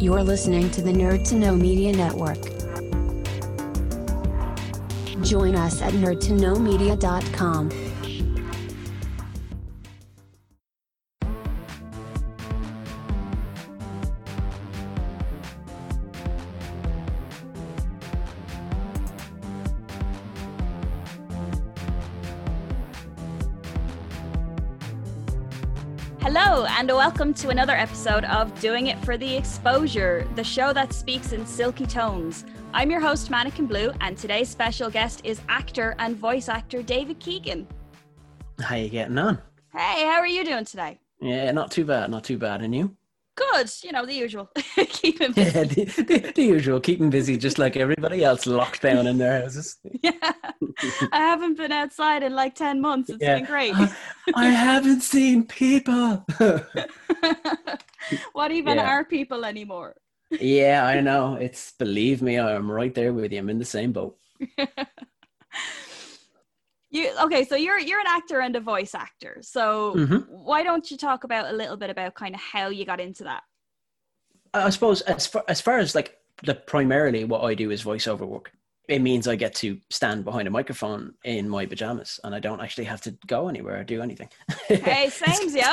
You're listening to the Nerd to Know Media Network. Join us at nerdtoknowmedia.com. welcome to another episode of Doing It for the Exposure, the show that speaks in silky tones. I'm your host, Mannequin Blue, and today's special guest is actor and voice actor David Keegan. How you getting on? Hey, how are you doing today? Yeah, not too bad, not too bad. And you? Good, you know, the usual. Keeping Yeah, busy. the, the, the usual, keeping busy just like everybody else locked down in their houses. Yeah. I haven't been outside in like 10 months. It's Yeah. been great. I, I haven't seen people. what even Yeah. are people anymore? yeah, I know. It's believe me, I'm right there with you. I'm in the same boat. You okay, so you're you're an actor and a voice actor. So Mhm. why don't you talk about a little bit about kind of how you got into that? I suppose as far as far as like the primarily what I do is voiceover work. It means I get to stand behind a microphone in my pajamas, and I don't actually have to go anywhere or do anything. Hey, same, yo.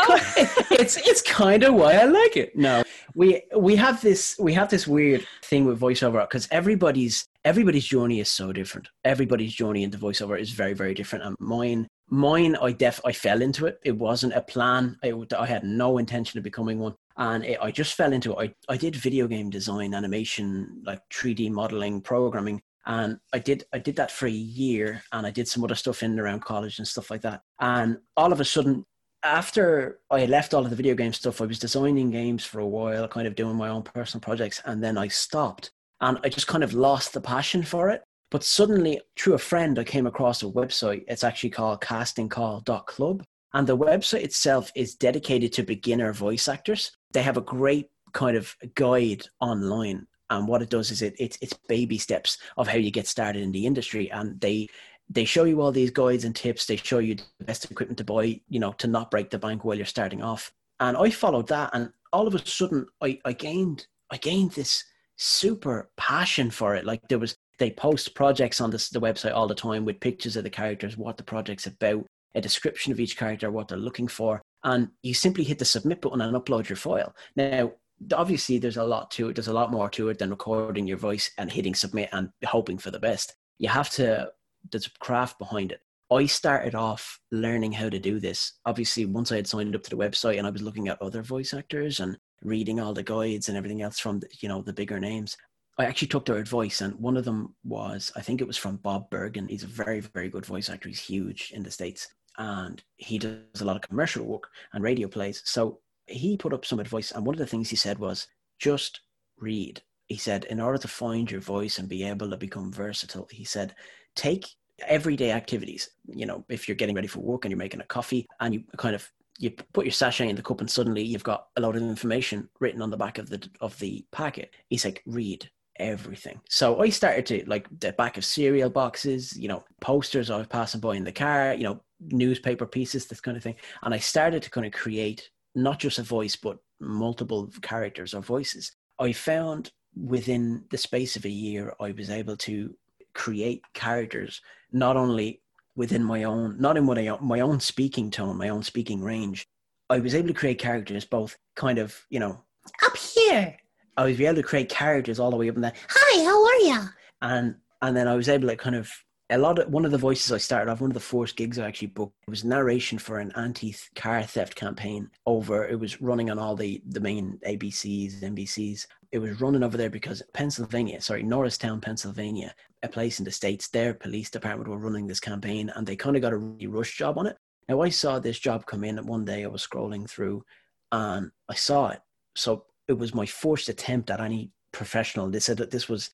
it's it's kind of why I like it. No, we we have this we have this weird thing with voiceover because everybody's everybody's journey is so different. Everybody's journey into voiceover is very very different, and mine mine I def I fell into it. It wasn't a plan. I, I had no intention of becoming one, and it, I just fell into it. I I did video game design, animation, like three D modeling, programming. And I did I did that for a year, and I did some other stuff in and around college and stuff like that. And all of a sudden, after I left all of the video game stuff, I was designing games for a while, kind of doing my own personal projects, and then I stopped and I just kind of lost the passion for it. But suddenly, through a friend, I came across a website. It's actually called castingcall.club. And the website itself is dedicated to beginner voice actors. They have a great kind of guide online. And what it does is it, it's, it's baby steps of how you get started in the industry. And they they show you all these guides and tips. They show you the best equipment to buy, you know, to not break the bank while you're starting off. And I followed that, and all of a sudden, I, I gained I gained this super passion for it. Like there was, they post projects on this the website all the time with pictures of the characters, what the project's about, a description of each character, what they're looking for, and you simply hit the submit button and upload your file. Now, obviously, there's a lot to it. There's a lot more to it than recording your voice and hitting submit and hoping for the best. You have to there's a craft behind it. I started off learning how to do this. Obviously, once I had signed up to the website and I was looking at other voice actors and reading all the guides and everything else from the, you know the bigger names, I actually took their advice. And one of them was, I think it was from Bob Bergen. He's a very very good voice actor. He's huge in the states, and he does a lot of commercial work and radio plays. So he put up some advice, and one of the things he said was just read. He said, in order to find your voice and be able to become versatile, he said, take everyday activities. You know, if you're getting ready for work and you're making a coffee and you kind of you put your sachet in the cup and suddenly you've got a lot of information written on the back of the of the packet. He's like, read everything. So I started to like the back of cereal boxes, you know, posters I was passing by in the car, you know, newspaper pieces, this kind of thing. And I started to kind of create not just a voice, but multiple characters or voices. I found within the space of a year, I was able to create characters not only within my own, not in my own, my own speaking tone, my own speaking range. I was able to create characters both kind of, you know, up here. I was able to create characters all the way up in there. Hi, how are you? And and then I was able to kind of a lot of one of the voices I started off, one of the first gigs I actually booked was narration for an anti-car theft campaign over. It was running on all the the main ABCs, NBCs. It was running over there because Pennsylvania, sorry, Norristown, Pennsylvania, a place in the states. Their police department were running this campaign, and they kind of got a really rush job on it. Now I saw this job come in one day. I was scrolling through, and I saw it. So it was my first attempt at any professional. They said that this was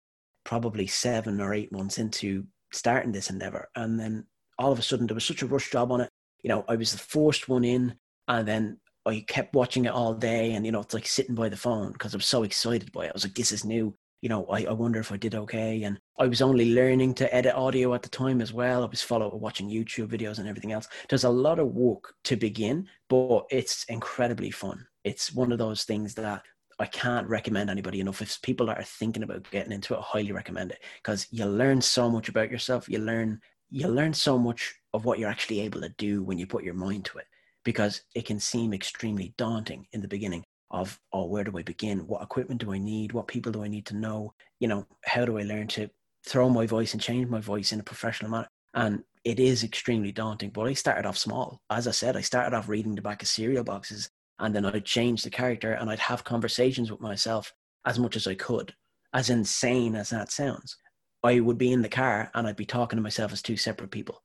probably seven or eight months into starting this endeavor. And then all of a sudden there was such a rush job on it. You know, I was the first one in and then I kept watching it all day and, you know, it's like sitting by the phone because I was so excited by it. I was like, this is new. You know, I, I wonder if I did okay. And I was only learning to edit audio at the time as well. I was following watching YouTube videos and everything else. There's a lot of work to begin, but it's incredibly fun. It's one of those things that I can't recommend anybody enough. If people are thinking about getting into it, I highly recommend it because you learn so much about yourself. You learn you learn so much of what you're actually able to do when you put your mind to it because it can seem extremely daunting in the beginning of oh where do i begin? What equipment do i need? What people do i need to know? You know how do i learn to throw my voice and change my voice in a professional manner? And it is extremely daunting but i started off small. As i said i started off reading the back of cereal boxes and then i'd change the character and i'd have conversations with myself as much as i could as insane as that sounds. I would be in the car and i'd be talking to myself as two separate people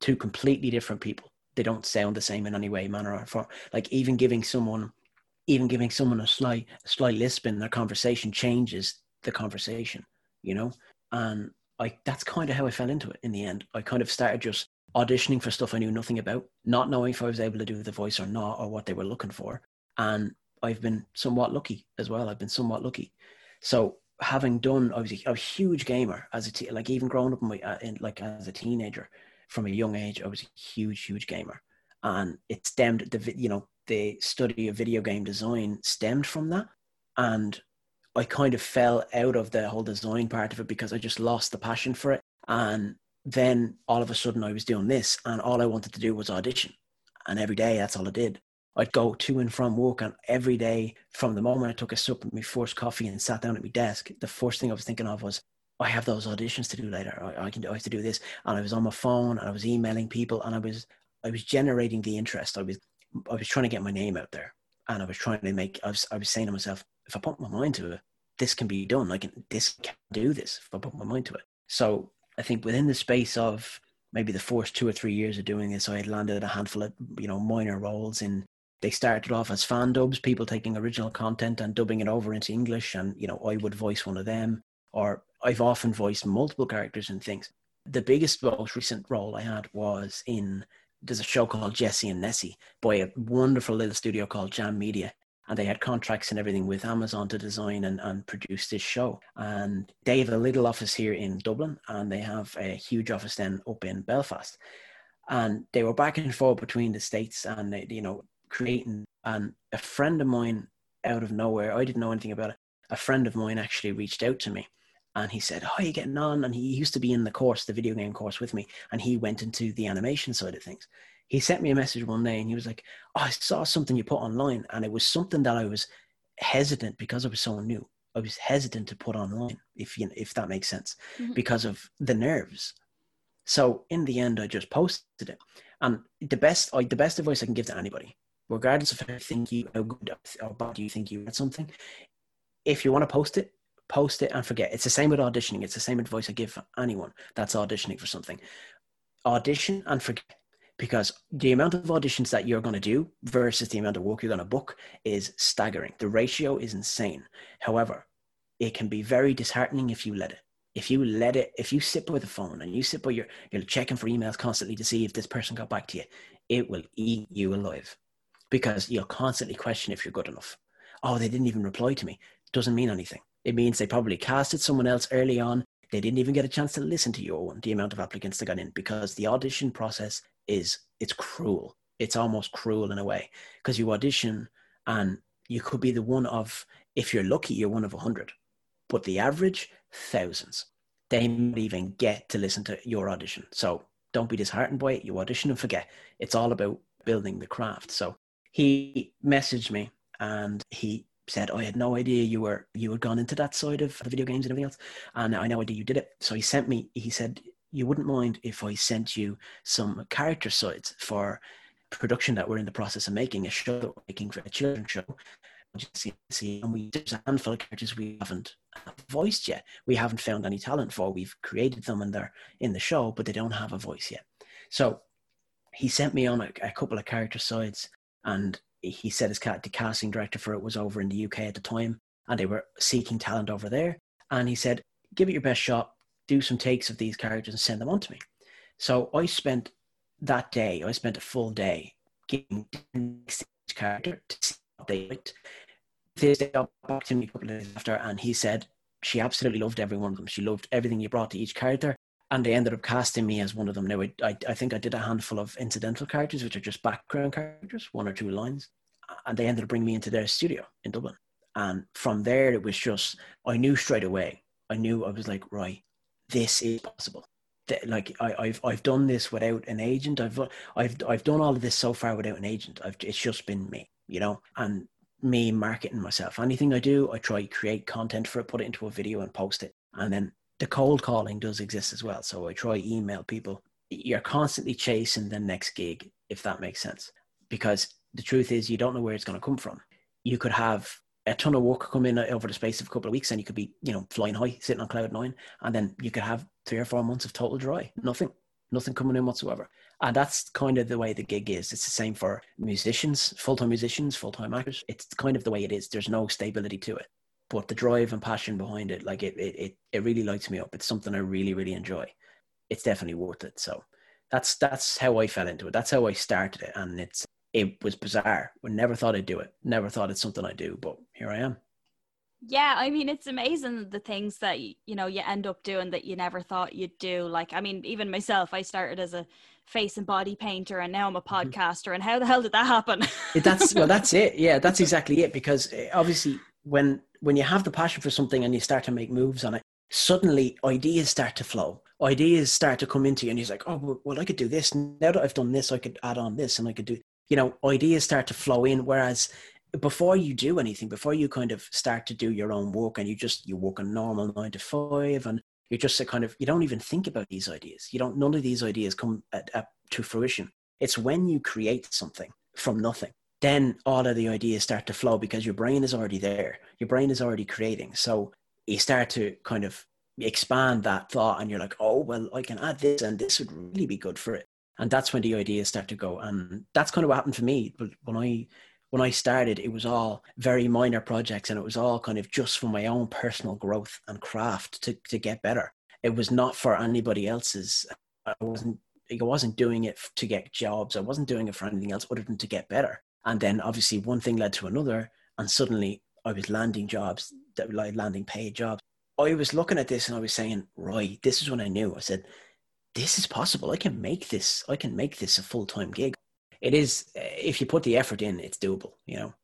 two completely different people. They don't sound the same in any way manner or form. Like even giving someone even giving someone a slight slight lisp in their conversation changes the conversation, you know? And I that's kind of how I fell into it in the end. I kind of started just auditioning for stuff I knew nothing about, not knowing if I was able to do the voice or not or what they were looking for. And I've been somewhat lucky as well. I've been somewhat lucky. So having done, I was a, a huge gamer as a te- like even growing up in, my, uh, in like as a teenager from a young age, I was a huge, huge gamer, and it stemmed the you know the study of video game design stemmed from that. And I kind of fell out of the whole design part of it because I just lost the passion for it. And then all of a sudden I was doing this and all I wanted to do was audition. And every day that's all I did. I'd go to and from work and every day from the moment I took a sip of my first coffee and sat down at my desk, the first thing I was thinking of was, I have those auditions to do later. I, I can I have to do this. And I was on my phone and I was emailing people and I was I was generating the interest. I was I was trying to get my name out there, and I was trying to make. I was I was saying to myself, if I put my mind to it, this can be done. Can this can do this if I put my mind to it. So I think within the space of maybe the first two or three years of doing this, I had landed a handful of you know minor roles in. They started off as fan dubs, people taking original content and dubbing it over into English, and you know I would voice one of them, or I've often voiced multiple characters and things. The biggest, most recent role I had was in there's a show called Jessy and Nessy by a wonderful little studio called Jam Media. And they had contracts and everything with Amazon to design and, and produce this show. And they have a little office here in Dublin and they have a huge office then up in Belfast. And they were back and forth between the states and, they, you know, creating. And a friend of mine out of nowhere, I didn't know anything about it. A friend of mine actually reached out to me and he said, "How are you getting on?" And he used to be in the course, the video game course, with me, and he went into the animation side of things. He sent me a message one day, and he was like, oh, "I saw something you put online, and it was something that I was hesitant because I was so new. I was hesitant to put online, if you know, if that makes sense, mm-hmm. because of the nerves. So in the end, I just posted it, and the best, I, the best advice I can give to anybody, regardless of how you think you how good or bad you think you at something, if you want to post it, post it and forget. It's the same with auditioning. It's the same advice I give anyone that's auditioning for something. Audition and forget. Because the amount of auditions that you're going to do versus the amount of work you're going to book is staggering. The ratio is insane. However, it can be very disheartening if you let it. If you let it, if you sit by the phone and you sit by your, you're checking for emails constantly to see if this person got back to you, it will eat you alive because you'll constantly question if you're good enough. Oh, they didn't even reply to me. Doesn't mean anything. It means they probably casted someone else early on. They didn't even get a chance to listen to your one, the amount of applicants that got in, because the audition process is it's cruel. It's almost cruel in a way because you audition and you could be the one of, if you're lucky, you're one of a hundred, but the average thousands. They might even get to listen to your audition. So don't be disheartened by it. You audition and forget. It's all about building the craft. So he messaged me and he said, oh, I had no idea you were you had gone into that side of the video games and everything else, and I know idea you did it. So he sent me. He said, you wouldn't mind if I sent you some character sides for production that we're in the process of making a show that we're making for a children's show. See, see, and we there's a handful of characters we haven't voiced yet. We haven't found any talent for. We've created them and they're in the show, but they don't have a voice yet. So he sent me on a, a couple of character sides, and he said his casting director for it was over in the UK at the time, and they were seeking talent over there. And he said, "Give it your best shot. Do some takes of these characters and send them on to me." So I spent that day. I spent a full day getting each character to see what they liked. This day got back to me a couple of days after, and he said she absolutely loved every one of them. She loved everything you brought to each character, and they ended up casting me as one of them. Now, I, I, think I did a handful of incidental characters, which are just background characters, one or two lines, and they ended up bringing me into their studio in Dublin. And from there, it was just, I knew straight away. I knew I was like, right, this is possible. Like I, have I've done this without an agent. I've I've I've done all of this so far without an agent. I've it's just been me, you know, and me marketing myself. Anything I do, I try create content for it, put it into a video, and post it. And then the cold calling does exist as well. So I try email people. You're constantly chasing the next gig, if that makes sense, because the truth is you don't know where it's going to come from. You could have a ton of work come in over the space of a couple of weeks and you could be, you know, flying high, sitting on cloud nine, and then you could have three or four months of total dry, nothing, nothing coming in whatsoever. And that's kind of the way the gig is. It's the same for musicians, full time musicians, full time actors. It's kind of the way it is. There's no stability to it. But the drive and passion behind it, like it, it, it, it really lights me up. It's something I really, really enjoy. It's definitely worth it. So that's that's how I fell into it. That's how I started it. And it's it was bizarre. I never thought I'd do it. Never thought it's something I do, but here I am. Yeah, I mean it's amazing the things that you know you end up doing that you never thought you'd do. Like I mean, even myself, I started as a face and body painter, and now I'm a mm-hmm. podcaster. And how the hell did that happen? that's well, that's it. Yeah, that's exactly it. Because eh, obviously, when when you have the passion for something and you start to make moves on it, suddenly ideas start to flow. Ideas start to come into you, and he's like, "Oh, well, I could do this. Now that I've done this, I could add on this, and I could do." You know, ideas start to flow in. Whereas before you do anything, before you kind of start to do your own work, and you just you work a normal nine to five, and you're just a kind of you don't even think about these ideas. You don't. None of these ideas come at, at, to fruition. It's when you create something from nothing then all of the ideas start to flow because your brain is already there. Your brain is already creating. So you start to kind of expand that thought and you're like, oh, well, I can add this and this would really be good for it. And that's when the ideas start to go. And that's kind of what happened for me. But when I when I started, it was all very minor projects and it was all kind of just for my own personal growth and craft to, to get better. It was not for anybody else's. I wasn't I wasn't doing it to get jobs. I wasn't doing it for anything else other than to get better. And then obviously one thing led to another, and suddenly I was landing jobs that were like landing paid jobs. I was looking at this and I was saying, right, this is when I knew. I said, this is possible. I can make this. I can make this a full time gig. It is eh, if you put the effort in, it's doable. You know.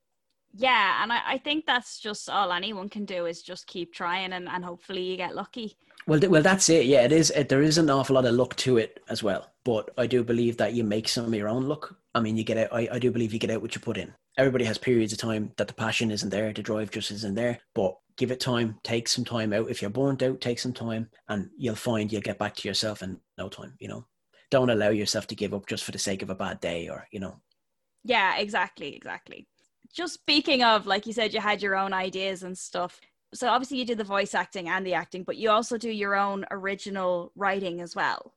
Yeah, and I, I think that's just all anyone can do is just keep trying, and, and hopefully you get lucky. Well, well, that's it. Yeah, it is. It, there is an awful lot of luck to it as well. But I do believe that you make some of your own luck. I mean, you get out. I, I do believe you get out what you put in. Everybody has periods of time that the passion isn't there, the drive just isn't there. But give it time. Take some time out. If you're burnt out, take some time, and you'll find you'll get back to yourself in no time. You know, don't allow yourself to give up just for the sake of a bad day, or you know. Yeah, exactly, exactly. Just speaking of, like you said, you had your own ideas and stuff so obviously you do the voice acting and the acting, but you also do your own original writing as well.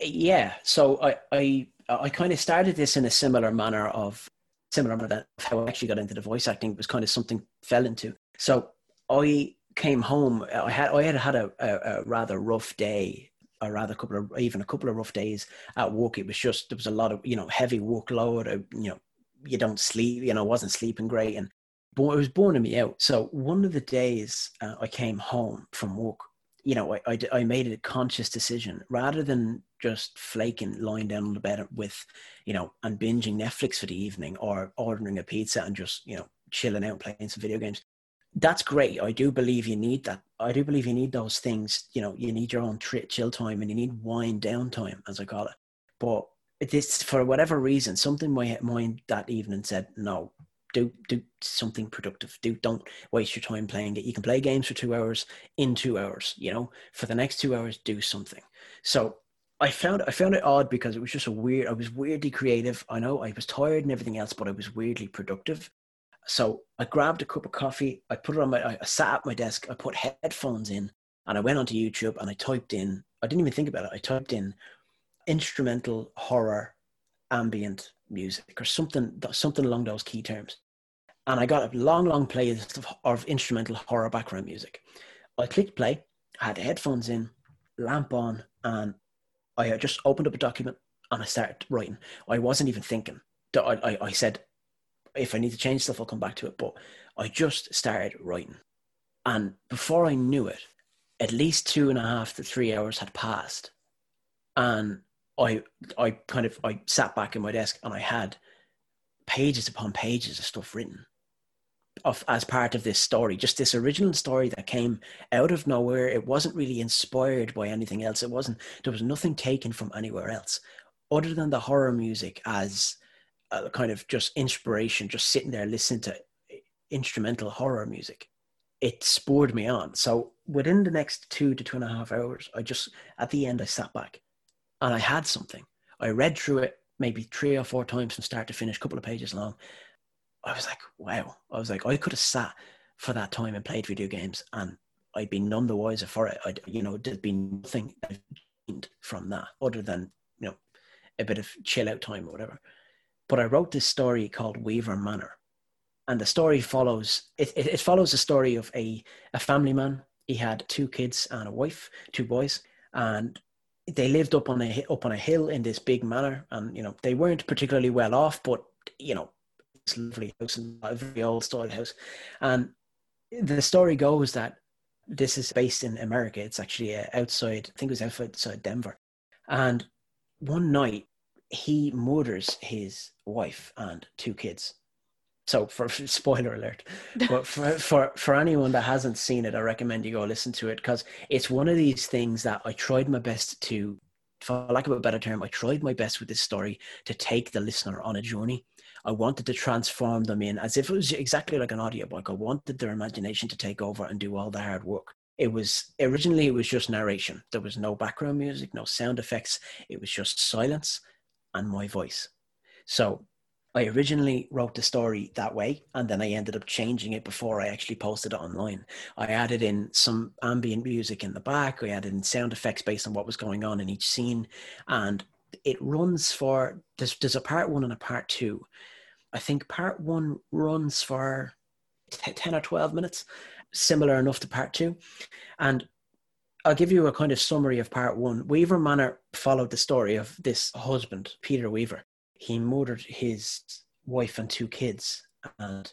Yeah. So I I I kind of started this in a similar manner of similar manner of how I actually got into the voice acting was kind of something fell into. So I came home. I had I had had a, a, a rather rough day a rather couple of even a couple of rough days at work. It was just there was a lot of you know heavy workload. You know you don't sleep. You know wasn't sleeping great, and but it was burning me out. So one of the days uh, I came home from work, you know, I, I, I, made a conscious decision rather than just flaking, lying down on the bed with, you know, and binging Netflix for the evening or ordering a pizza and just, you know, chilling out, playing some video games. That's great. I do believe you need that. I do believe you need those things. You know, you need your own tri- chill time and you need wind down time, as I call it. But this, for whatever reason, something my mind that evening said, no, do do something productive. Do don't waste your time playing it. You can play games for two hours in two hours. You know, for the next two hours, do something. So I found I found it odd because it was just a weird. I was weirdly creative. I know I was tired and everything else, but I was weirdly productive. So I grabbed a cup of coffee. I put it on my. I sat at my desk. I put headphones in, and I went onto YouTube and I typed in. I didn't even think about it. I typed in instrumental horror ambient music or something something along those key terms and I got a long, long playlist of, of instrumental horror background music. I clicked play, I had headphones in, lamp on, and I just opened up a document and I started writing. I wasn't even thinking. I, I, I said, if I need to change stuff, I'll come back to it. But I just started writing. And before I knew it, at least two and a half to three hours had passed. And I, I kind of, I sat back in my desk and I had pages upon pages of stuff written of as part of this story, just this original story that came out of nowhere. It wasn't really inspired by anything else. It wasn't. There was nothing taken from anywhere else, other than the horror music as a kind of just inspiration. Just sitting there listening to instrumental horror music, it spurred me on. So within the next two to two and a half hours, I just at the end I sat back, and I had something. I read through it maybe three or four times from start to finish, a couple of pages long. I was like, wow. I was like, I could have sat for that time and played video games and I'd be none the wiser for it. I'd, you know, there'd be nothing from that other than, you know, a bit of chill out time or whatever. But I wrote this story called Weaver Manor. And the story follows, it, it, it follows the story of a, a family man. He had two kids and a wife, two boys. And they lived up on a up on a hill in this big manor, and you know they weren't particularly well off, but you know this lovely house and a very old style house. And the story goes that this is based in America. It's actually uh, outside, I think it was outside Denver. And one night, he murders his wife and two kids. So, for spoiler alert, but for, for for anyone that hasn't seen it, I recommend you go listen to it because it's one of these things that I tried my best to, for lack of a better term, I tried my best with this story to take the listener on a journey I wanted to transform them in as if it was exactly like an audiobook. I wanted their imagination to take over and do all the hard work. It was originally it was just narration. There was no background music, no sound effects. It was just silence and my voice. So I originally wrote the story that way, and then I ended up changing it before I actually posted it online. I added in some ambient music in the back, I added in sound effects based on what was going on in each scene, and it runs for there's, there's a part one and a part two. I think part one runs for 10 or 12 minutes, similar enough to part two. And I'll give you a kind of summary of part one. Weaver Manor followed the story of this husband, Peter Weaver. He murdered his wife and two kids, and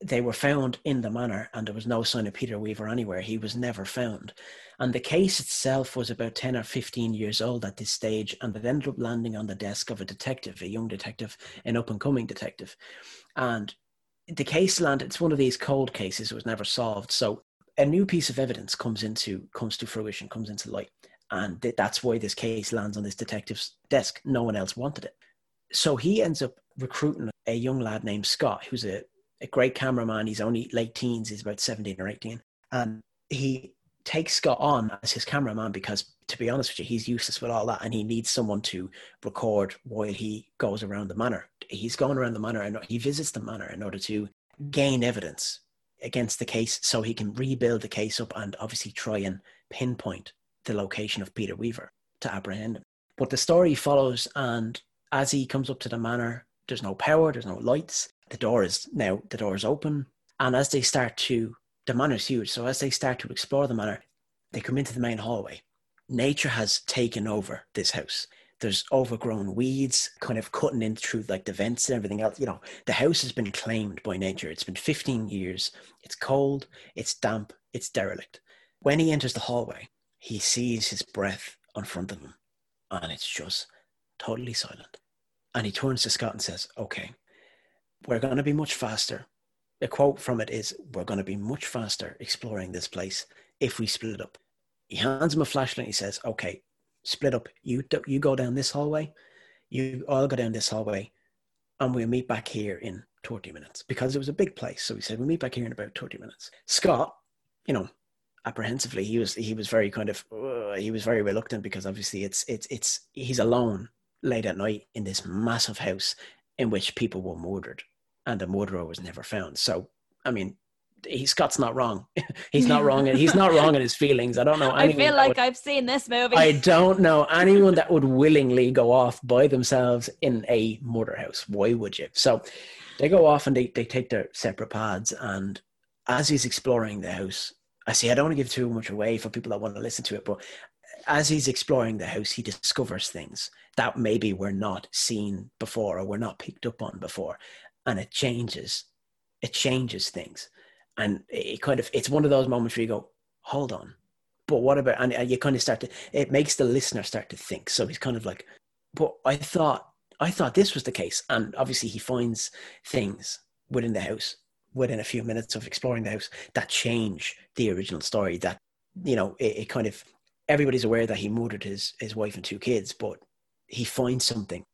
they were found in the manor, and there was no sign of Peter Weaver anywhere. He was never found. And the case itself was about 10 or 15 years old at this stage, and it ended up landing on the desk of a detective, a young detective, an up and coming detective. And the case landed, it's one of these cold cases, it was never solved. So a new piece of evidence comes into comes to fruition, comes into light. And that's why this case lands on this detective's desk. No one else wanted it. So he ends up recruiting a young lad named Scott, who's a, a great cameraman. He's only late teens, he's about 17 or 18. And he takes Scott on as his cameraman because, to be honest with you, he's useless with all that, and he needs someone to record while he goes around the manor. He's going around the manor and he visits the manor in order to gain evidence against the case, so he can rebuild the case up and obviously try and pinpoint the location of Peter Weaver to apprehend him. But the story follows, and as he comes up to the manor, there's no power, there's no lights. The door is now the door is open, and as they start to the manor's huge. So as they start to explore the manor, they come into the main hallway. Nature has taken over this house. There's overgrown weeds kind of cutting in through like the vents and everything else. You know, the house has been claimed by nature. It's been 15 years. It's cold, it's damp, it's derelict. When he enters the hallway, he sees his breath in front of him and it's just totally silent. And he turns to Scott and says, Okay, we're going to be much faster a quote from it is We're going to be much faster exploring this place if we split up. He hands him a flashlight. He says, Okay, split up. You, you go down this hallway, you all go down this hallway, and we'll meet back here in 30 minutes because it was a big place. So he said, We'll meet back here in about 30 minutes. Scott, you know, apprehensively, he was he was very kind of uh, he was very reluctant because obviously it's it's it's he's alone late at night in this massive house in which people were murdered and the murderer was never found. So, I mean, he, Scott's not wrong. he's not wrong. He's not wrong in his feelings. I don't know. Anyone. I feel like would, I've seen this movie. I don't know anyone that would willingly go off by themselves in a murder house. Why would you? So they go off and they, they take their separate paths. And as he's exploring the house, I see, I don't want to give too much away for people that want to listen to it, but as he's exploring the house, he discovers things that maybe were not seen before or were not picked up on before and it changes it changes things and it kind of it's one of those moments where you go hold on but what about and uh, you kind of start to it makes the listener start to think so he's kind of like but i thought i thought this was the case and obviously he finds things within the house within a few minutes of exploring the house that change the original story. That you know, it, it kind of everybody's aware that he murdered his his wife and two kids, but he finds something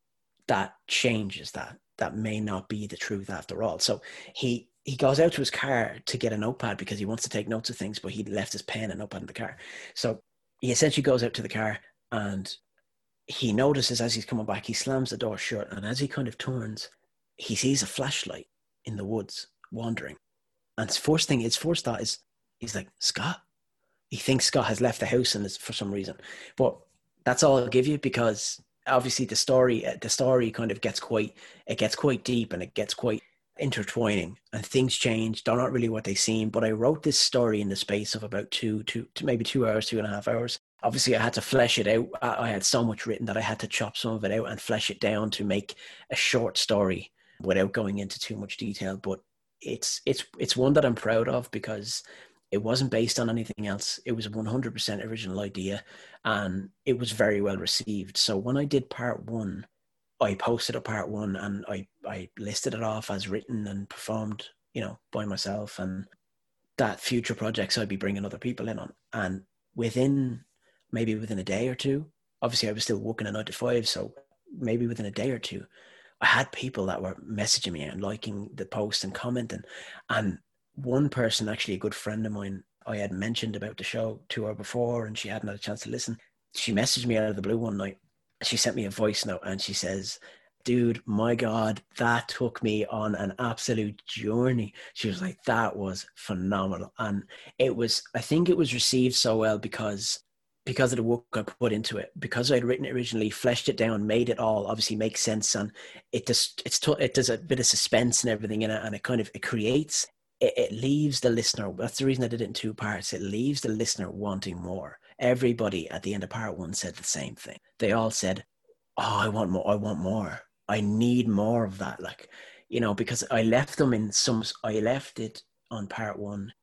that changes that that may not be the truth after all. So he he goes out to his car to get a notepad because he wants to take notes of things, but he left his pen and notepad in the car. So he essentially goes out to the car and he notices as he's coming back, he slams the door shut, and as he kind of turns, he sees a flashlight in the woods wandering. And his first thing, his first thought is, he's like, Scott. He thinks Scott has left the house and is, for some reason. But that's all I'll give you because obviously the story, the story kind of gets quite, it gets quite deep and it gets quite intertwining and things change. They're not really what they seem. But I wrote this story in the space of about two, two, maybe two hours, two and a half hours. Obviously, I had to flesh it out. I had so much written that I had to chop some of it out and flesh it down to make a short story without going into too much detail. But it's it's it's one that I'm proud of because it wasn't based on anything else. It was a 100% original idea, and it was very well received. So when I did part one, I posted a part one and I, I listed it off as written and performed, you know, by myself and that future projects I'd be bringing other people in on. And within maybe within a day or two, obviously I was still working a nine to five. So maybe within a day or two, I had people that were messaging me and liking the post and commenting. And one person, actually a good friend of mine, I had mentioned about the show to her before and she hadn't had a chance to listen. She messaged me out of the blue one night she sent me a voice note and she says, dude, my God, that took me on an absolute journey. She was like, that was phenomenal. And it was, I think it was received so well because because of the work I put into it, because I'd written it originally, fleshed it down, made it all obviously make sense, and it just it's it does a bit of suspense and everything in it, and it kind of it creates it, it leaves the listener. That's the reason I did it in two parts. It leaves the listener wanting more everybody at the end of part one said the same thing. They all said, "Oh, I want more. I want more. I need more of that." Like, you know, because I left them in some. I left it on part one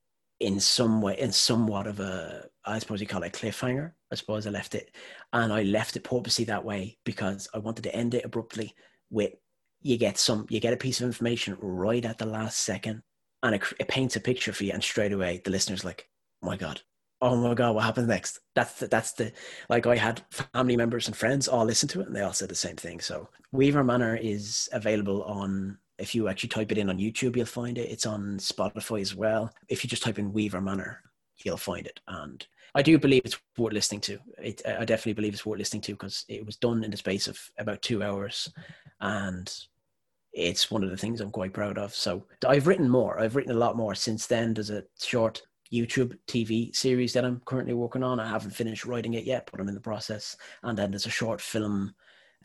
in some way, in somewhat of a, I suppose you call it cliffhanger. I suppose I left it, and I left it purposely that way because I wanted to end it abruptly with you get some, you get a piece of information right at the last second, and it, it paints a picture for you, and straight away the listener's like, oh "My God, oh my god what happens next? That's the, that's the like i had family members and friends all listen to it and they all said the same thing. So weaver manor is available on if you actually type it in on youtube you'll find it. It's on spotify as well. If you just type in weaver manor you'll find it. And i do believe it's worth listening to. It, i definitely believe it's worth listening to because it was done in the space of about two hours. And it's one of the things i'm quite proud of so i've written more i've written a lot more since then there's a short YouTube TV series that I'm currently working on. I haven't finished writing it yet, but I'm in the process. And then there's a short film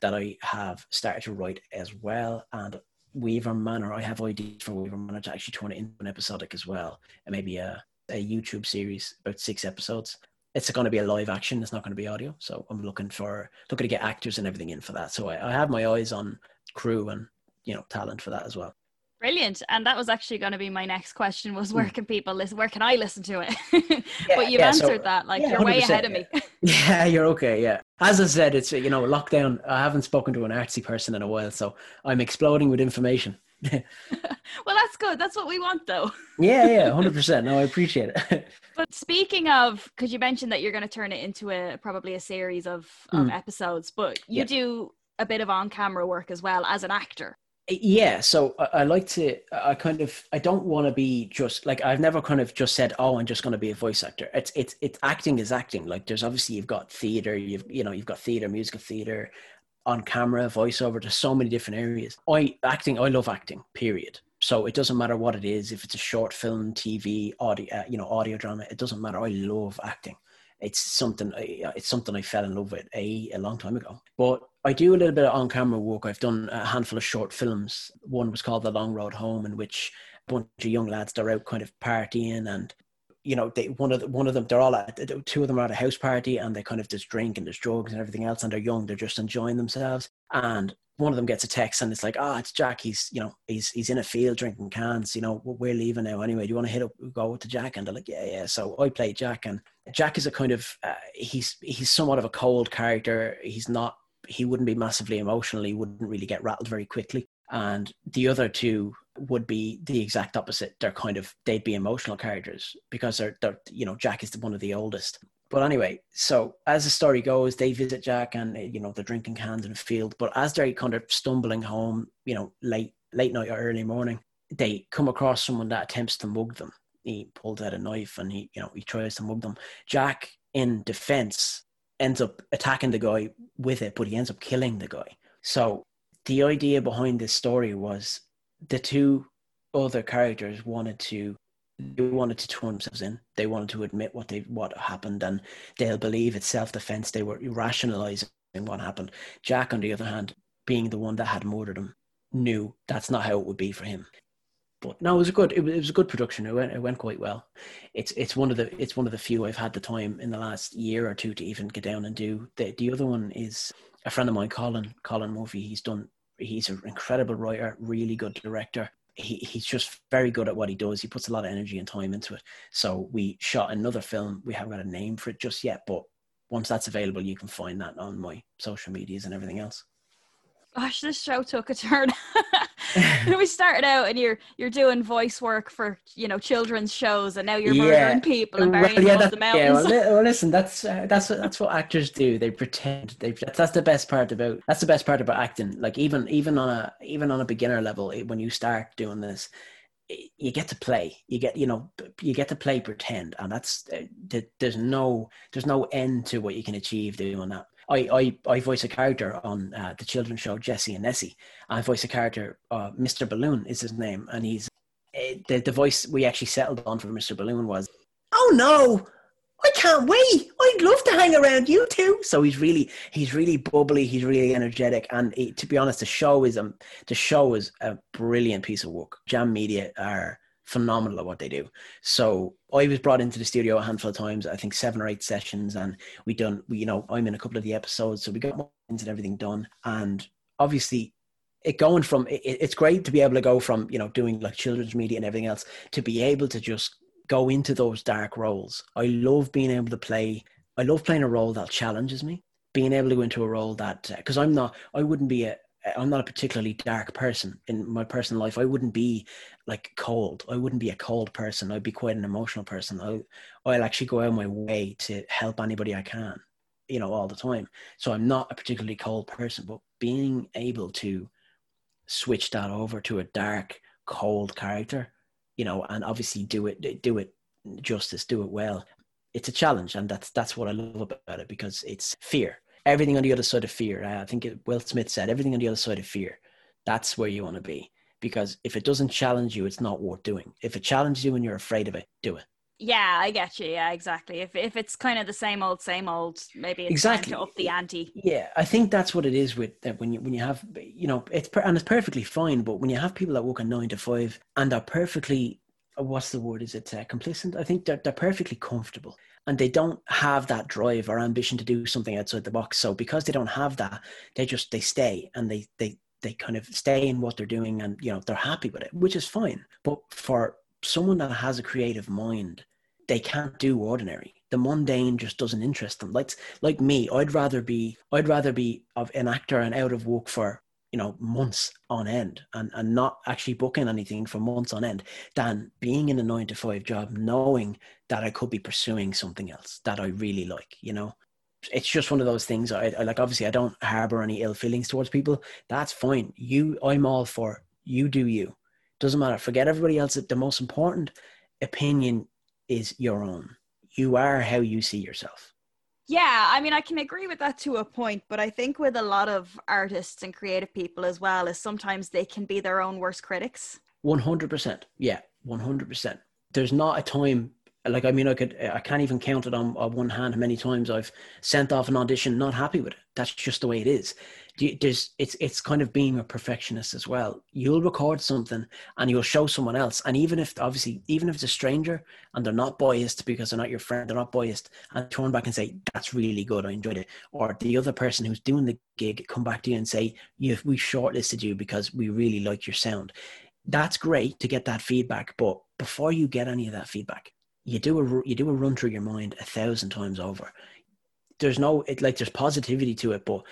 that I have started to write as well. And Weaver Manor, I have ideas for Weaver Manor to actually turn it into an episodic as well, and maybe a, a YouTube series about six episodes. It's going to be a live action. It's not going to be audio. So I'm looking for looking to get actors and everything in for that. So I, I have my eyes on crew and you know talent for that as well. Brilliant. And that was actually going to be my next question was where hmm. can people listen? Where can I listen to it? Yeah, but you've yeah, answered so, that. Like yeah, you're way ahead of me. yeah, you're okay. Yeah. As I said, it's, you know, lockdown. I haven't spoken to an artsy person in a while, so I'm exploding with information. well, that's good. That's what we want, though. yeah, yeah, 100%. No, I appreciate it. but speaking of, because you mentioned that you're going to turn it into a probably a series of, of mm. episodes, but you do a bit of on camera work as well as an actor yeah so I, I, like to i kind of i don't want to be just like i've never kind of just said oh i'm just going to be a voice actor. It's it's it's acting is acting. Like there's obviously you've got theater you've you know you've got theater musical theater on camera voiceover there's so many different areas. I acting i love acting period. So it doesn't matter what it is if it's a short film tv audio uh, you know audio drama it doesn't matter. I love acting it's something it's something I fell in love with a a long time ago. But I do a little bit of on camera work. I've done a handful of short films. One was called The Long Road Home, in which a bunch of young lads they're out kind of partying and you know they one of the, one of them they're all at two of them are at a house party and they kind of just drink and there's drugs and everything else and they're young they're just enjoying themselves and one of them gets a text and it's like, ah, oh, it's Jack. He's, you know, he's he's in a field drinking cans. You know, we're leaving now anyway. Do you want to hit up, go to Jack? And they're like, yeah, yeah. So I play Jack, and Jack is a kind of, uh, he's he's somewhat of a cold character. He's not, he wouldn't be massively emotional. He wouldn't really get rattled very quickly. and the other two would be the exact opposite. They're kind of they'd be emotional characters because they're, they're you know Jack is one of the oldest. But anyway, so as the story goes, they visit Jack and you know they're drinking cans in a field. But as they're kind of stumbling home, you know late late night or early morning, they come across someone that attempts to mug them. He pulls out a knife and he you know he tries to mug them. Jack, in defense, ends up attacking the guy with it, but he ends up killing the guy. So the idea behind this story was the two other characters wanted to they wanted to turn themselves in. They wanted to admit what they what happened, and they'll believe it's self defense. They were rationalizing what happened. Jack, on the other hand, being the one that had murdered him, knew that's not how it would be for him. But no, it was a good. It was, it was a good production. It went. It went quite well. It's it's one of the it's one of the few I've had the time in the last year or two to even get down and do. The the other one is a friend of mine, Colin Colin Murphy. He's done he's an incredible writer, really good director. He, he's just very good at what he does. He puts a lot of energy and time into it. So we shot another film. We haven't got a name for it just yet, but once that's available, you can find that on my social medias and everything else. Gosh, this show took a turn. we started out and you're you're doing voice work for you know children's shows, and now you're murdering yeah. people and burying well, yeah, that, the mountains. Yeah, well, well, listen, that's uh, that's that's what actors do. They pretend. They that's, that's the best part about that's the best part about acting. Like even even on a even on a beginner level, when you start doing this, you get to play you get you know you get to play pretend and that's uh, there's no there's no end to what you can achieve doing that I, I, I voice a character on uh, the children's show Jessy and Nessy. I voice a character, uh, Mr. Balloon is his name, and he's uh, the the voice we actually settled on for Mr. Balloon was, "Oh no, I can't wait! I'd love to hang around you too." So he's really he's really bubbly, he's really energetic, and he, to be honest, the show is um the show is a brilliant piece of work. Jam Media are phenomenal at what they do. So I was brought into the studio a handful of times, I think seven or eight sessions, and we done, we, you know, I'm in a couple of the episodes, so we got and everything done. And obviously, it going from it, it's great to be able to go from you know doing like children's media and everything else to be able to just go into those dark roles. I love being able to play. I love playing a role that challenges me. Being able to go into a role that because uh, I'm not, I wouldn't be a, I'm not a particularly dark person in my personal life. I wouldn't be like cold. I wouldn't be a cold person. I'd be quite an emotional person. I'll, I'll actually go out of my way to help anybody I can, you know, all the time. So I'm not a particularly cold person, but being able to switch that over to a dark, cold character, you know, and obviously do it, do it justice, do it well. It's a challenge, and that's that's what I love about it because it's fear everything on the other side of fear. I think it, Will Smith said everything on the other side of fear. That's where you want to be because if it doesn't challenge you, it's not worth doing. If it challenges you and you're afraid of it, do it. Yeah, I get you. Yeah, exactly. If if it's kind of the same old, same old, maybe it's exactly to up the ante. Yeah, I think that's what it is with that when you when you have you know it's and it's perfectly fine, but when you have people that work a nine to five and are perfectly what's the word? Is it uh, complacent? I think they're they're perfectly comfortable and they don't have that drive or ambition to do something outside the box. So because they don't have that they just they stay and they they they kind of stay in what they're doing and you know they're happy with it which is fine. But for someone that has a creative mind they can't do ordinary. The mundane just doesn't interest them. Like like me i'd rather be i'd rather be of an actor and out of work for you know months on end and, and not actually booking anything for months on end than being in a nine to five job knowing that i could be pursuing something else that i really like you know? It's just one of those things I, I like obviously i don't harbor any ill feelings towards people. That's fine. You i'm all for you do you. Doesn't matter. Forget everybody else. The most important opinion is your own. You are how you see yourself yeah, I mean, I can agree with that to a point, but I think with a lot of artists and creative people as well, is sometimes they can be their own worst critics. 100%. Yeah, 100%. There's not a time like I mean, I could I can't even count it on, on one hand how many times I've sent off an audition not happy with it. That's just the way it is. There's it's it's kind of being a perfectionist as well. You'll record something and you'll show someone else, and even if obviously even if it's a stranger and they're not biased because they're not your friend, they're not biased, and turn back and say that's really good, I enjoyed it, or the other person who's doing the gig come back to you and say you we shortlisted you because we really like your sound. That's great to get that feedback, but before you get any of that feedback, you do a you do a run through your mind a thousand times over. There's no it like there's positivity to it, but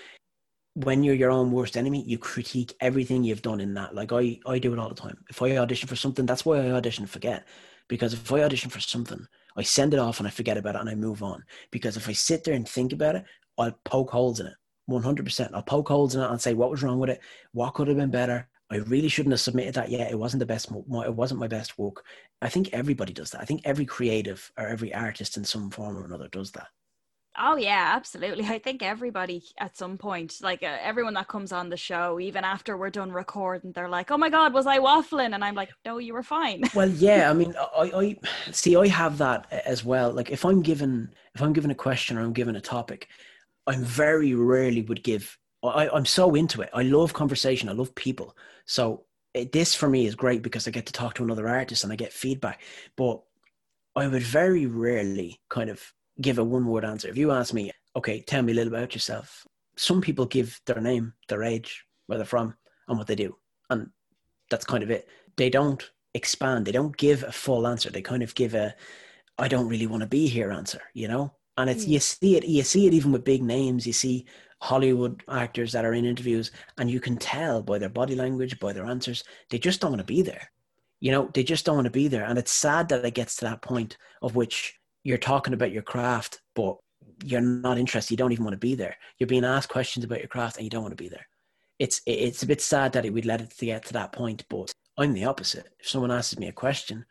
when you're your own worst enemy, you critique everything you've done in that. Like I, I do it all the time. If I audition for something, that's why I audition forget. Because if I audition for something, I send it off and I forget about it and I move on. Because if I sit there and think about it, I'll poke holes in it. 100%. I'll poke holes in it and say what was wrong with it, what could have been better. I really shouldn't have submitted that yet. It wasn't the best. It wasn't my best work. I think everybody does that. I think every creative or every artist in some form or another does that. Oh yeah, absolutely. I think everybody at some point, like uh, everyone that comes on the show, even after we're done recording, they're like, "Oh my god, was I waffling?" And I'm like, "No, you were fine." Well, yeah. I mean, I, I see. I have that as well. Like, if I'm given, if I'm given a question or I'm given a topic, I very rarely would give. I, I'm so into it. I love conversation. I love people. So it, this for me is great because I get to talk to another artist and I get feedback. But I would very rarely kind of give a one word answer. If you ask me, okay, tell me a little about yourself, some people give their name, their age, where they're from, and what they do. And that's kind of it. They don't expand, they don't give a full answer. They kind of give a, I don't really want to be here answer, you know? And it's, mm. you see it, you see it even with big names. You see Hollywood actors that are in interviews, and you can tell by their body language, by their answers, they just don't want to be there. You know, they just don't want to be there. And it's sad that it gets to that point of which you're talking about your craft, but you're not interested. You don't even want to be there. You're being asked questions about your craft and you don't want to be there. It's it's a bit sad that we'd let it to get to that point, but I'm the opposite. If someone asks me a question,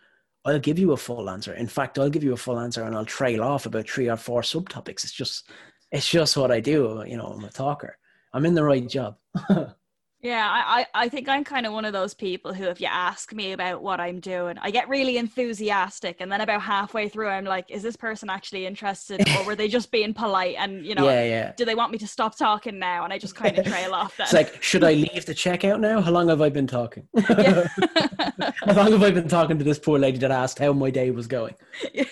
I'll give you a full answer. In fact, I'll give you a full answer and I'll trail off about three or four subtopics. It's just it's just what I do. You know, I'm a talker. I'm in the right job. Yeah, I, I think I'm kind of one of those people who, if you ask me about what I'm doing, I get really enthusiastic. And then about halfway through, I'm like, is this person actually interested? Or were they just being polite? And, you know, yeah, yeah. do they want me to stop talking now? And I just kind of trail off then. It's like, should I leave the checkout now? How long have I been talking? how long have I been talking to this poor lady that asked how my day was going? yeah,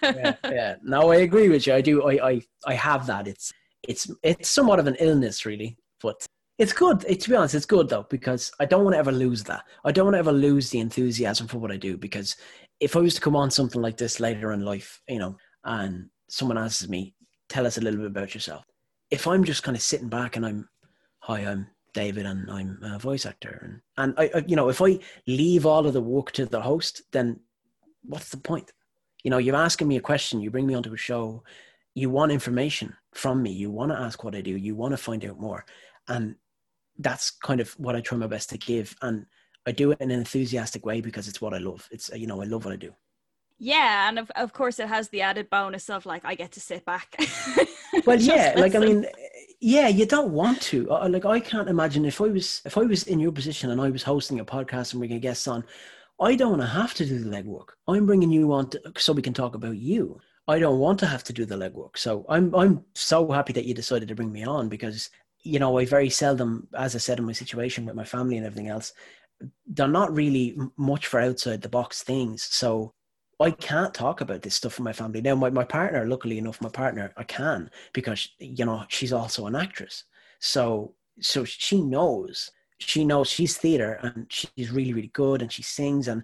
yeah. No, I agree with you. I do. I, I, I have that. It's, it's, it's somewhat of an illness, really. But it's good. It, to be honest, it's good though because I don't want to ever lose that. I don't want to ever lose the enthusiasm for what I do because if I was to come on something like this later in life, you know, and someone asks me, "Tell us a little bit about yourself," if I'm just kind of sitting back and I'm, "Hi, I'm David and I'm a voice actor," and and I, I you know, if I leave all of the work to the host, then what's the point? You know, you're asking me a question, you bring me onto a show, you want information from me, you want to ask what I do, you want to find out more, and that's kind of what I try my best to give. And I do it in an enthusiastic way because it's what I love. It's, you know, I love what I do. Yeah. And of, of course, it has the added bonus of like, I get to sit back. well, yeah. Like, I mean, yeah, you don't want to. Uh, uh, like, I can't imagine if I was, if I was in your position and I was hosting a podcast and bringing guests on, I don't want to have to do the legwork. I'm bringing you on to, so we can talk about you. I don't want to have to do the legwork. So I'm I'm so happy that you decided to bring me on because you know, I very seldom, as I said in my situation with my family and everything else, they're not really much for outside the box things. So I can't talk about this stuff with my family. Now, my, my partner, luckily enough, my partner, I can because, you know, she's also an actress. So, so she knows, she knows she's theater and she's really, really good and she sings and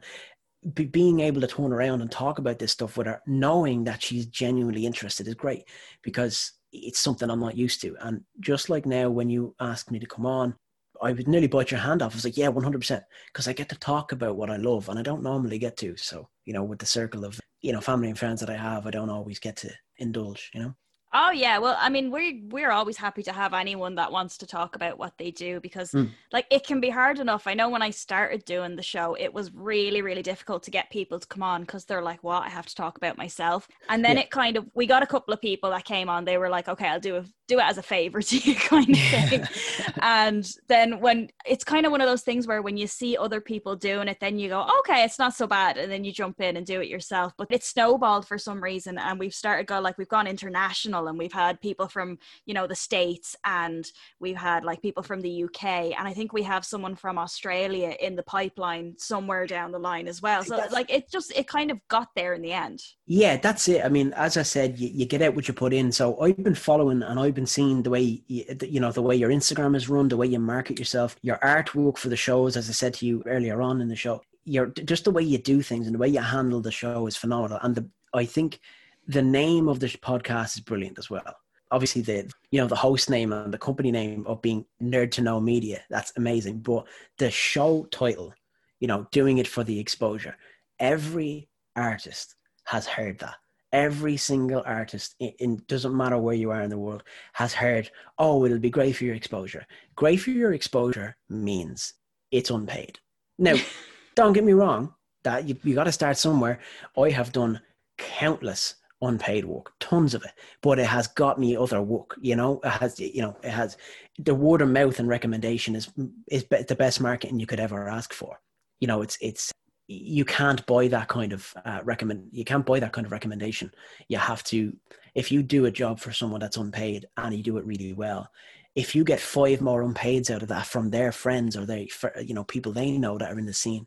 be, being able to turn around and talk about this stuff with her, knowing that she's genuinely interested is great because it's something I'm not used to. And just like now, when you asked me to come on, I would nearly bite your hand off. I was like, yeah, 100%. Because I get to talk about what I love and I don't normally get to. So, you know, with the circle of, you know, family and friends that I have, I don't always get to indulge, you know? Oh yeah, well, I mean, we're we're always happy to have anyone that wants to talk about what they do because, mm. like, it can be hard enough. I know when I started doing the show, it was really really difficult to get people to come on because they're like, "What? I have to talk about myself." And then yeah. it kind of we got a couple of people that came on. They were like, "Okay, I'll do a do it as a favor to you kind of thing and then when it's kind of one of those things where when you see other people doing it then you go okay it's not so bad and then you jump in and do it yourself but it snowballed for some reason and we've started go like we've gone international and we've had people from you know the states and we've had like people from the UK and I think we have someone from Australia in the pipeline somewhere down the line as well. So like it just it kind of got there in the end. Yeah that's it. I mean as I said you, you get out what you put in. So I've been following and I've been seeing the way you, you know the way your Instagram is run, the way you market yourself, your artwork for the shows, as I said to you earlier on in the show, your just the way you do things and the way you handle the show is phenomenal. And the, I think the name of this podcast is brilliant as well obviously the you know the host name and the company name of being Nerd to Know Media. That's amazing. But the show title, you know, doing it for the exposure. Every artist has heard that. Every single artist, it, it doesn't matter where you are in the world, has heard, oh, it'll be great for your exposure. Great for your exposure means it's unpaid. Now, don't get me wrong, that you, you got to start somewhere. I have done countless unpaid work, tons of it, but it has got me other work. You know, it has, you know, it has the word of mouth and recommendation is is the best marketing you could ever ask for. You know, it's it's you can't buy that kind of uh, recommend. You can't buy that kind of recommendation. You have to, if you do a job for someone that's unpaid and you do it really well, if you get five more unpaids out of that from their friends or they, you know, people they know that are in the scene,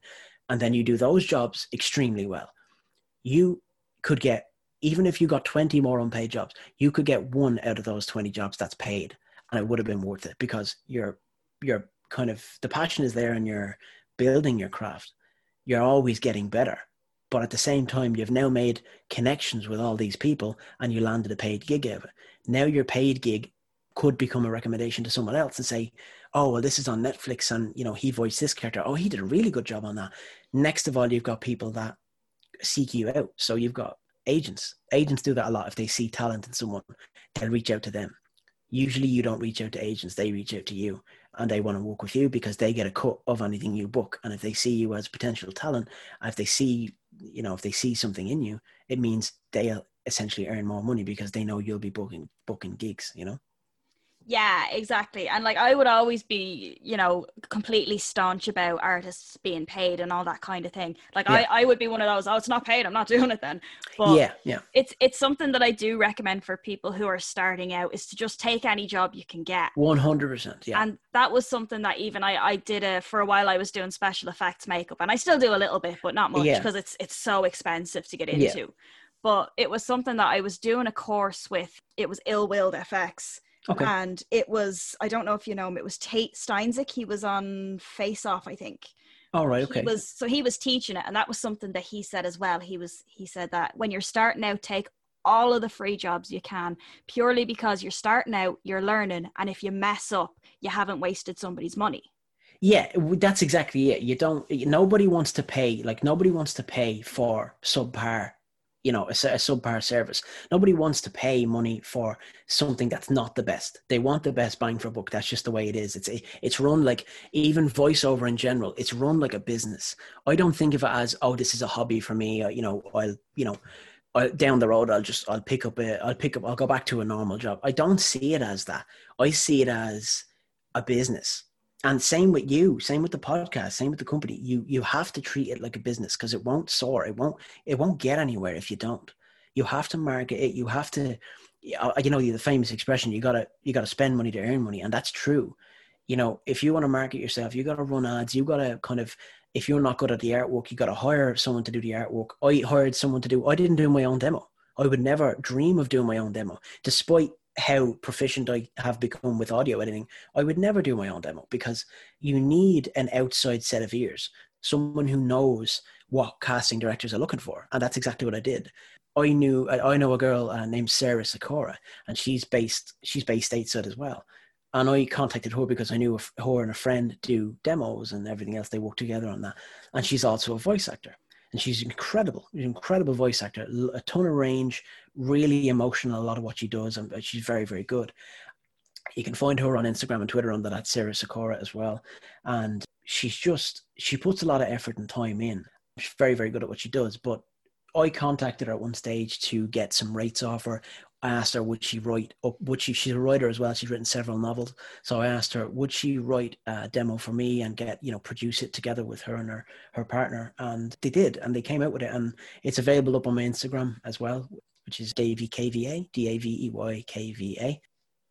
and then you do those jobs extremely well, you could get even if you got 20 more unpaid jobs, you could get one out of those 20 jobs that's paid and it would have been worth it because you're you're kind of the passion is there and you're building your craft. You're always getting better. But at the same time, you've now made connections with all these people and you landed a paid gig out of it. Now your paid gig could become a recommendation to someone else and say, oh, well, this is on Netflix and, you know, he voiced this character. Oh, he did a really good job on that. Next of all, you've got people that seek you out. So you've got agents. Agents do that a lot. If they see talent in someone, they'll reach out to them. Usually, you don't reach out to agents; they reach out to you, and they want to work with you because they get a cut of anything you book. And if they see you as potential talent, if they see, you know, if they see something in you, it means they'll uh, essentially earn more money because they know you'll be booking booking gigs. You know. Yeah, exactly. And like I would always be, you know, completely staunch about artists being paid and all that kind of thing. Like yeah. I, I would be one of those, oh, it's not paid, I'm not doing it then. But yeah, yeah. It's it's something that I do recommend for people who are starting out is to just take any job you can get. One hundred percent. Yeah. And that was something that even I, I did a for a while I was doing special effects makeup and I still do a little bit, but not much because yeah. it's it's so expensive to get into. Yeah. But it was something that I was doing a course with, it was ill willed FX Okay. And it was, I don't know if you know him, it was Tate Steinsiek. He was on Face Off, I think. All right, okay. He was so he was teaching it, and that was something that he said as well. He was he said that when you're starting out, take all of the free jobs you can, purely because you're starting out, you're learning, and if you mess up, you haven't wasted somebody's money. Yeah, that's exactly it. You don't. Nobody wants to pay. Like nobody wants to pay for subpar you know a, a subpar service. Nobody wants to pay money for something that's not the best. They want the best bang for a buck. That's just the way it is. It's it's run like even voiceover in general it's run like a business. I don't think of it as oh this is a hobby for me. Uh, you know i'll you know I'll, down the road i'll just i'll pick up a i'll pick up i'll go back to a normal job. I don't see it as that. I see it as a business and same with you same with the podcast same with the company. You you have to treat it like a business because it won't soar it won't it won't get anywhere if you don't. You have to market it you have to uh, you know the famous expression you gotta you gotta spend money to earn money and that's true. You know if you want to market yourself you gotta run ads you gotta kind of if you're not good at the artwork you gotta hire someone to do the artwork. I hired someone to do i didn't do my own demo. I would never dream of doing my own demo despite how proficient I have become with audio editing, I would never do my own demo because you need an outside set of ears, someone who knows what casting directors are looking for, and that's exactly what I did. I knew I know a girl uh, named Sarah Sakura, and she's based she's based stateside as well. And I contacted her because I knew her and a friend do demos and everything else. They work together on that, and she's also a voice actor and she's incredible, an incredible voice actor, a ton of range, really emotional. A lot of what she does, and she's very, very good. You can find her on Instagram and Twitter under that Sarah Sakura as well, and she's just she puts a lot of effort and time in. She's very, very good at what she does. But I contacted her at one stage to get some rates off her. I asked her would she write up would she she's a writer as well she's written several novels so I asked her would she write a demo for me and get you know produce it together with her and her her partner and they did and they came out with it and it's available up on my Instagram as well which is Davey KVA D A V E Y K V A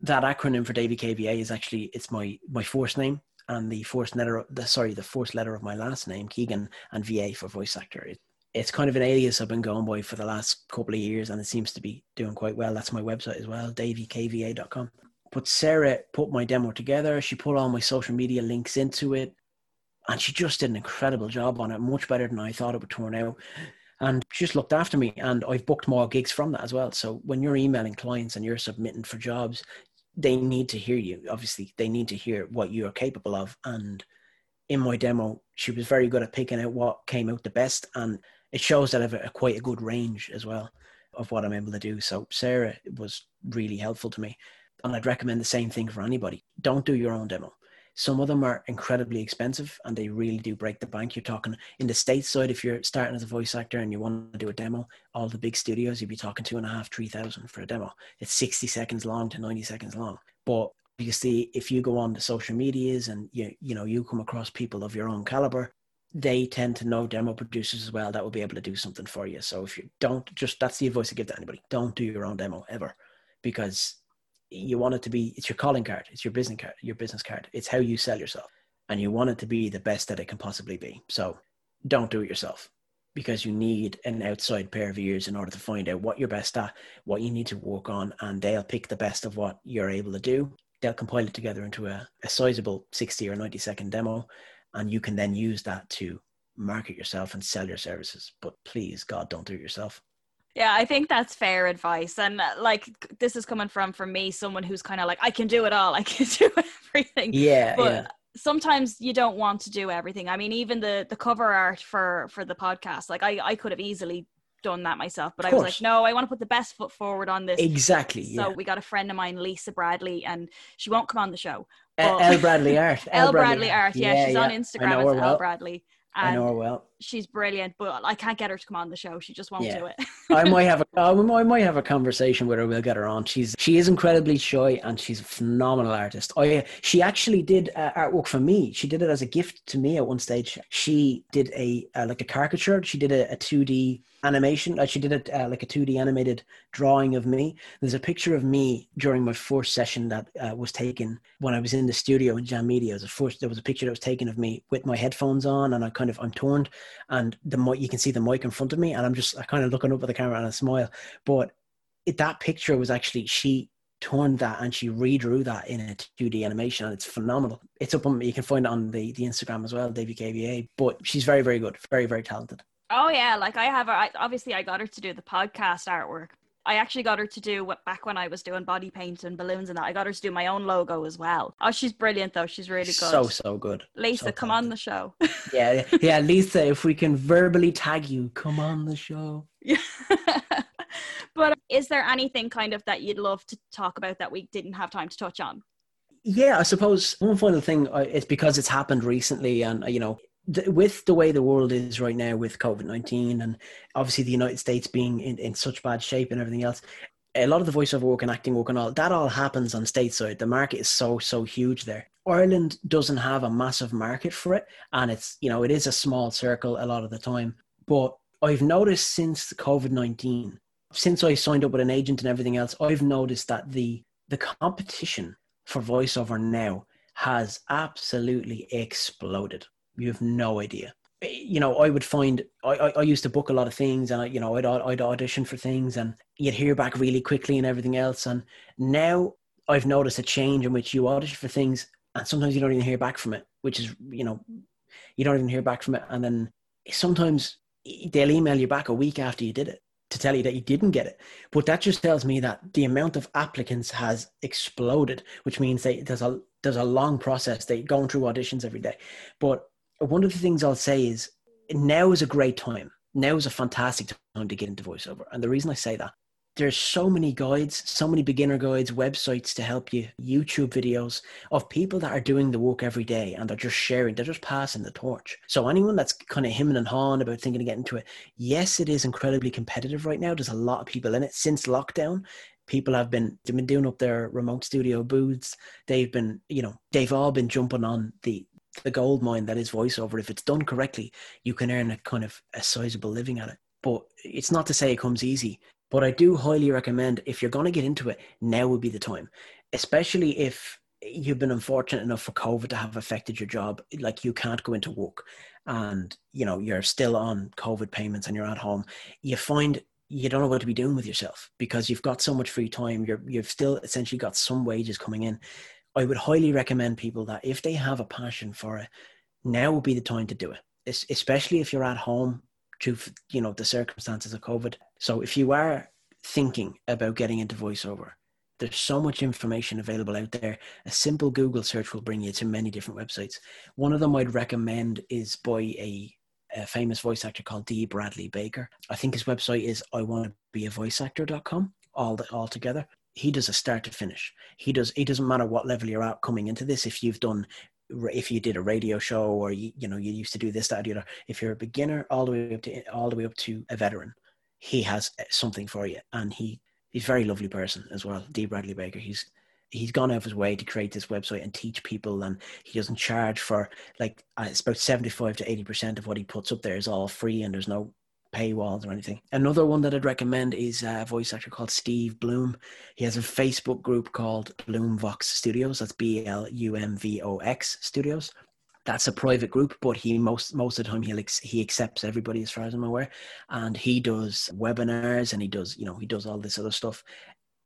that acronym for Davey KVA is actually it's my my first name and the first letter the sorry the first letter of my last name Keegan and VA for voice actor it, it's kind of an alias I've been going by for the last couple of years, and it seems to be doing quite well. That's my website as well, daveyKVA.com. But Sarah put my demo together. She put all my social media links into it, and she just did an incredible job on it, much better than I thought it would turn out. And she just looked after me and I've booked more gigs from that as well. So when you're emailing clients and you're submitting for jobs, they need to hear you. Obviously, they need to hear what you are capable of. And in my demo, she was very good at picking out what came out the best, and it shows that I have a, quite a good range as well of what I'm able to do. So Sarah was really helpful to me, and I'd recommend the same thing for anybody. Don't do your own demo. Some of them are incredibly expensive and they really do break the bank. You're talking in the States side, if you're starting as a voice actor and you want to do a demo, all the big studios, you'd be talking two and a half, three thousand for a demo. It's 60 seconds long to 90 seconds long. But you see, if you go on the social medias and you, you know, you come across people of your own caliber, they tend to know demo producers as well that will be able to do something for you. So if you don't just that's the advice I give to anybody. Don't do your own demo ever because you want it to be it's your calling card it's your business card your business card. It's how you sell yourself. And you want it to be the best that it can possibly be. So don't do it yourself because you need an outside pair of ears in order to find out what you're best at what you need to work on and they'll pick the best of what you're able to do. They'll compile it together into a, a sizable 60 or 90 second demo and you can then use that to market yourself and sell your services. But please god don't do it yourself yeah, I think that's fair advice. And uh, like this is coming from from me, someone who's kind of like, I can do it all, I can do everything. Yeah. But yeah. sometimes you don't want to do everything. I mean, even the the cover art for for the podcast, like I, I could have easily done that myself, but I was like, no, I want to put the best foot forward on this. Exactly. So yeah. we got a friend of mine, Lisa Bradley, and she won't come on the show. L Bradley Art. L Bradley Art. Yeah, yeah she's yeah. on Instagram as well. L Bradley. I know her well. She's brilliant, but I can't get her to come on the show. She just won't yeah. do it. I might have a I might have a conversation with her. We'll get her on. She's she is incredibly shy and she's a phenomenal artist. I she actually did uh, artwork for me. She did it as a gift to me at one stage. She did a uh, like a caricature. She did a two D animation. Like she did it uh, like a 2D animated drawing of me. There's a picture of me during my first session that uh, was taken when I was in the studio in Jam Media. Was first, there was a picture that was taken of me with my headphones on, and I kind of I'm turned, and the mic you can see the mic in front of me, and I'm just kind of looking up at the camera and I smile. But it, that picture was actually she turned that and she redrew that in a 2D animation and it's phenomenal. It's up on you can find it on the, the Instagram as well, Davey KVA. But she's very, very good, very, very talented. Oh yeah, like I have. I, obviously, I got her to do the podcast artwork. I actually got her to do what back when I was doing body paint and balloons and that. I got her to do my own logo as well. Oh, she's brilliant though. She's really good. So so good. Lisa, so come on the show. yeah, yeah, Lisa. If we can verbally tag you, come on the show. Yeah. but is there anything kind of that you'd love to talk about that we didn't have time to touch on? Yeah, I suppose one final thing uh, is because it's happened recently, and you know, with the way the world is right now with COVID 19 and obviously the United States being in, in such bad shape and everything else, a lot of the voiceover work and acting work and all that all happens on stateside. The market is so, so huge there. Ireland doesn't have a massive market for it. And it's, you know, it is a small circle a lot of the time. But I've noticed since COVID 19, since I signed up with an agent and everything else, I've noticed that the the competition for voiceover now has absolutely exploded you have no idea. Eh, you know, I would find I, I, I used to book a lot of things, and I, you know, I'd I'd audition for things, and you'd hear back really quickly and everything else. And now I've noticed a change in which you audition for things, and sometimes you don't even hear back from it, which is you know, you don't even hear back from it, and then sometimes they'll email you back a week after you did it to tell you that you didn't get it. But that just tells me that the amount of applicants has exploded, which means that there's a there's a long process. They going through auditions every day. But one of the things I'll say is now is a great time. Now is a fantastic time to get into voiceover. And the reason I say that, there's so many guides, so many beginner guides, websites to help you, YouTube videos of people that are doing the work every day and they're just sharing, they're just passing the torch. So anyone that's kind of him and hawing about thinking of getting into it, yes, it is incredibly competitive right now. There's a lot of people in it since lockdown people have been they've been doing up their remote studio booths they've been you know they've all been jumping on the the gold mine that is voiceover. If it's done correctly, you can earn a kind of a sizable living at it. But it's not to say it comes easy. But I do highly recommend if you're going to get into it, now would be the time, especially if you've been unfortunate enough for COVID to have affected your job. Like you can't go into work and, you know, you're still on COVID payments and you're at home. You find you don't know what to be doing with yourself because you've got so much free time. You're, you've still essentially got some wages coming in. I would highly recommend people that if they have a passion for it, now would be the time to do it. It's, especially if you're at home to you know the circumstances of COVID. So if you are thinking about getting into voiceover, there's so much information available out there. A simple Google search will bring you to many different websites. One of them I'd recommend is by a, a famous voice actor called D. Bradley Baker. I think his website is I want to be a voice actor.com all the, all together. He does a start to finish. He does. It doesn't matter what level you're at coming into this. If you've done if you did a radio show or you, you know you used to do this that other if you're a beginner all the way up to all the way up to a veteran he has eh, something for you and he he's a very lovely person as well d bradley baker he's he's gone out of his way to create this website and teach people and he doesn't charge for like it's about 75 to 80 percent of what he puts up there is all free and there's no paywalls or anything. Another one that I'd recommend is a voice actor called Steve Blum. He has a Facebook group called Blumvox Studios. That's B L U M V O X Studios. That's a private group, but he most most of the time he he accepts everybody as far as I'm aware, and he does webinars and he does you know he does all this other stuff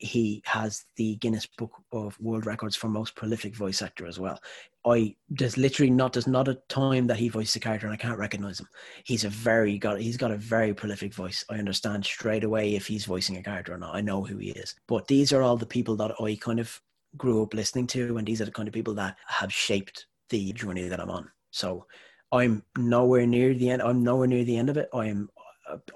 he has the Guinness Book of World Records for most prolific voice actor as well. I there's literally not there's not a time that he voices a character and I can't recognize him. He's a very got he's got a very prolific voice. I understand straight away if he's voicing a character or not. I know who he is. But these are all the people that I kind of grew up listening to, and these are the kind of people that have shaped the journey that I'm on. So I'm nowhere near the end. I'm nowhere near the end of it. I'm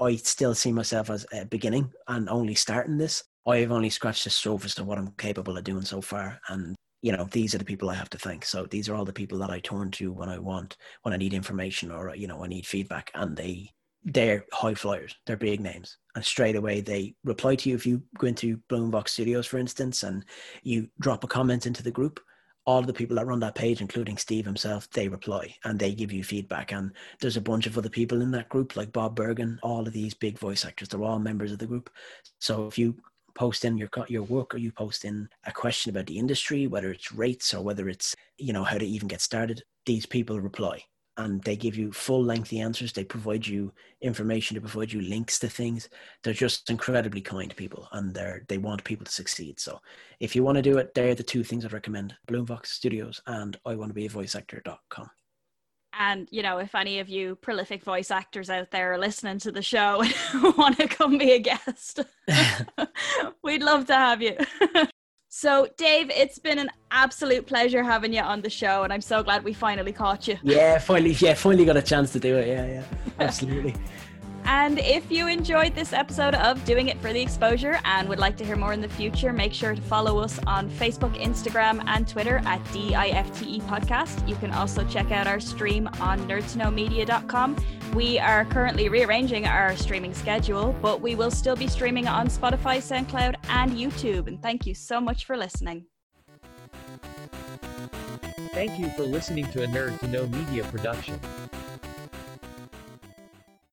I still see myself as a beginning and only starting this. I've only scratched the surface of what I'm capable of doing so far. And, you know, these are the people I have to thank. So these are all the people that I turn to when I want, when I need information or, you know, I need feedback. And they, they're high flyers. They're big names. And straight away they reply to you. If you go into Blumvox Studios, for instance, and you drop a comment into the group, all the people that run that page, including Steve himself, they reply and they give you feedback. And there's a bunch of other people in that group, like Bob Bergen, all of these big voice actors. They're all members of the group. So if you post in your your work or you post in a question about the industry, whether it's rates or whether it's you know how to even get started, these people reply and they give you full lengthy answers. They provide you information, they provide you links to things. They're just incredibly kind people and they're they want people to succeed. So if you want to do it, they're the two things I'd recommend. Blumvox Studios and I want to be a voice actor.com. And, you know, if any of you prolific voice actors out there are listening to the show and want to come be a guest, we'd love to have you. so, Dave, it's been an absolute pleasure having you on the show, and I'm so glad we finally caught you. Yeah, finally, yeah, finally got a chance to do it. Yeah, yeah, absolutely. And if you enjoyed this episode of Doing It for the Exposure and would like to hear more in the future, make sure to follow us on Facebook, Instagram, and Twitter at DIFTE Podcast. You can also check out our stream on nerdtoknowmedia.com. We are currently rearranging our streaming schedule, but we will still be streaming on Spotify, SoundCloud, and YouTube. And thank you so much for listening. Thank you for listening to a Nerd to Know Media production.